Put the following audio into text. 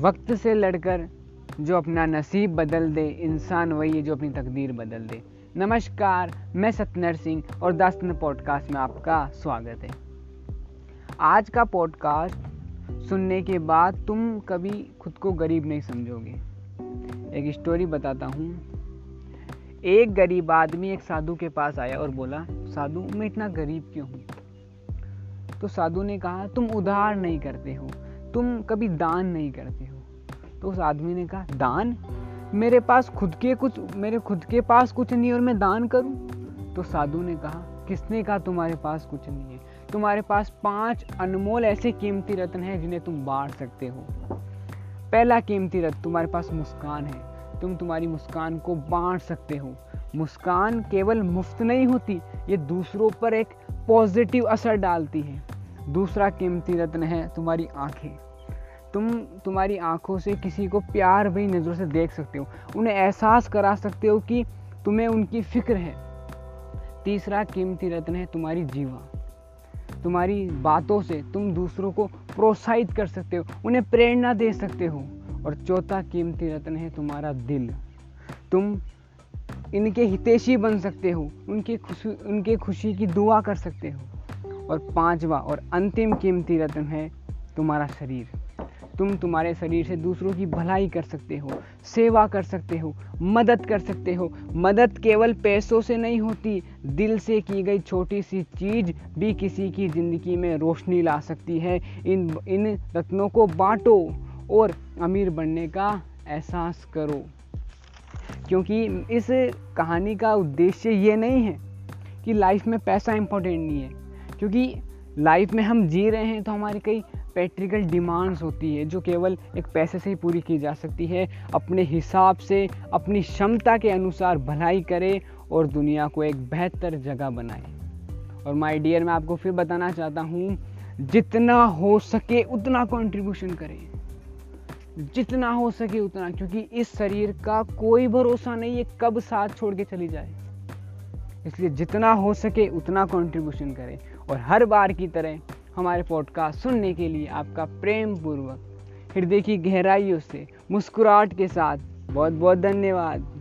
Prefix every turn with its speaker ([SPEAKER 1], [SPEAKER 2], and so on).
[SPEAKER 1] वक्त से लड़कर जो अपना नसीब बदल दे, इंसान वही है जो अपनी तकदीर बदल दे। नमस्कार, मैं सत्यनर सिंह और दास्तन पॉडकास्ट में आपका स्वागत है। आज का पॉडकास्ट सुनने के बाद तुम कभी खुद को गरीब नहीं समझोगे। एक स्टोरी बताता हूँ। एक गरीब आदमी एक साधु के पास आया और बोला, साधु, मैं इतना गरीब क्यों हूँ? तो साधु ने कहा, तुम उधार नहीं करते हो, तुम कभी दान नहीं करते हो। तो उस आदमी ने कहा, दान? मेरे पास खुद के कुछ, मेरे खुद के पास कुछ नहीं और मैं दान करूँ? तो साधु ने कहा, किसने कहा तुम्हारे पास कुछ नहीं है? तुम्हारे पास पाँच अनमोल ऐसे कीमती रत्न हैं जिन्हें तुम बांट सकते हो। पहला कीमती रत्न तुम्हारे पास मुस्कान है। तुम तुम्हारी मुस्कान को बांट सकते हो। मुस्कान केवल मुफ़्त नहीं होती, ये दूसरों पर एक पॉजिटिव असर डालती है। दूसरा कीमती रत्न है तुम्हारी आँखें। तुम तुम्हारी आँखों से किसी को प्यार भरी नज़रों से देख सकते हो। उन्हें एहसास करा सकते हो कि तुम्हें उनकी फ़िक्र है। तीसरा कीमती रत्न है तुम्हारी जीवा। तुम्हारी बातों से तुम दूसरों को प्रोत्साहित कर सकते हो, उन्हें प्रेरणा दे सकते हो। और चौथा कीमती रत्न है तुम्हारा दिल। तुम इनके हितेशी बन सकते हो, उनकी खुशी, उनके खुशी की दुआ कर सकते हो। और पांचवा और अंतिम कीमती रत्न है तुम्हारा शरीर। तुम तुम्हारे शरीर से दूसरों की भलाई कर सकते हो, सेवा कर सकते हो, मदद कर सकते हो। मदद केवल पैसों से नहीं होती, दिल से की गई छोटी सी चीज़ भी किसी की ज़िंदगी में रोशनी ला सकती है। इन इन रत्नों को बांटो और अमीर बनने का एहसास करो। क्योंकि इस कहानी का उद्देश्य ये नहीं है कि लाइफ में पैसा इम्पोर्टेंट नहीं है। क्योंकि लाइफ में हम जी रहे हैं तो हमारी कई प्रैक्टिकल डिमांड्स होती है, जो केवल एक पैसे से ही पूरी की जा सकती है। अपने हिसाब से, अपनी क्षमता के अनुसार भलाई करे और दुनिया को एक बेहतर जगह बनाए। और माय डियर मैं आपको फिर बताना चाहता हूँ, जितना हो सके उतना कंट्रीब्यूशन करें। जितना हो सके उतना, क्योंकि इस शरीर का कोई भरोसा नहीं है कब साथ छोड़ के चली जाए। इसलिए जितना हो सके उतना कंट्रीब्यूशन करें। और हर बार की तरह हमारे पॉडकास्ट सुनने के लिए आपका प्रेम पूर्वक हृदय की गहराइयों से मुस्कुराहट के साथ बहुत बहुत धन्यवाद।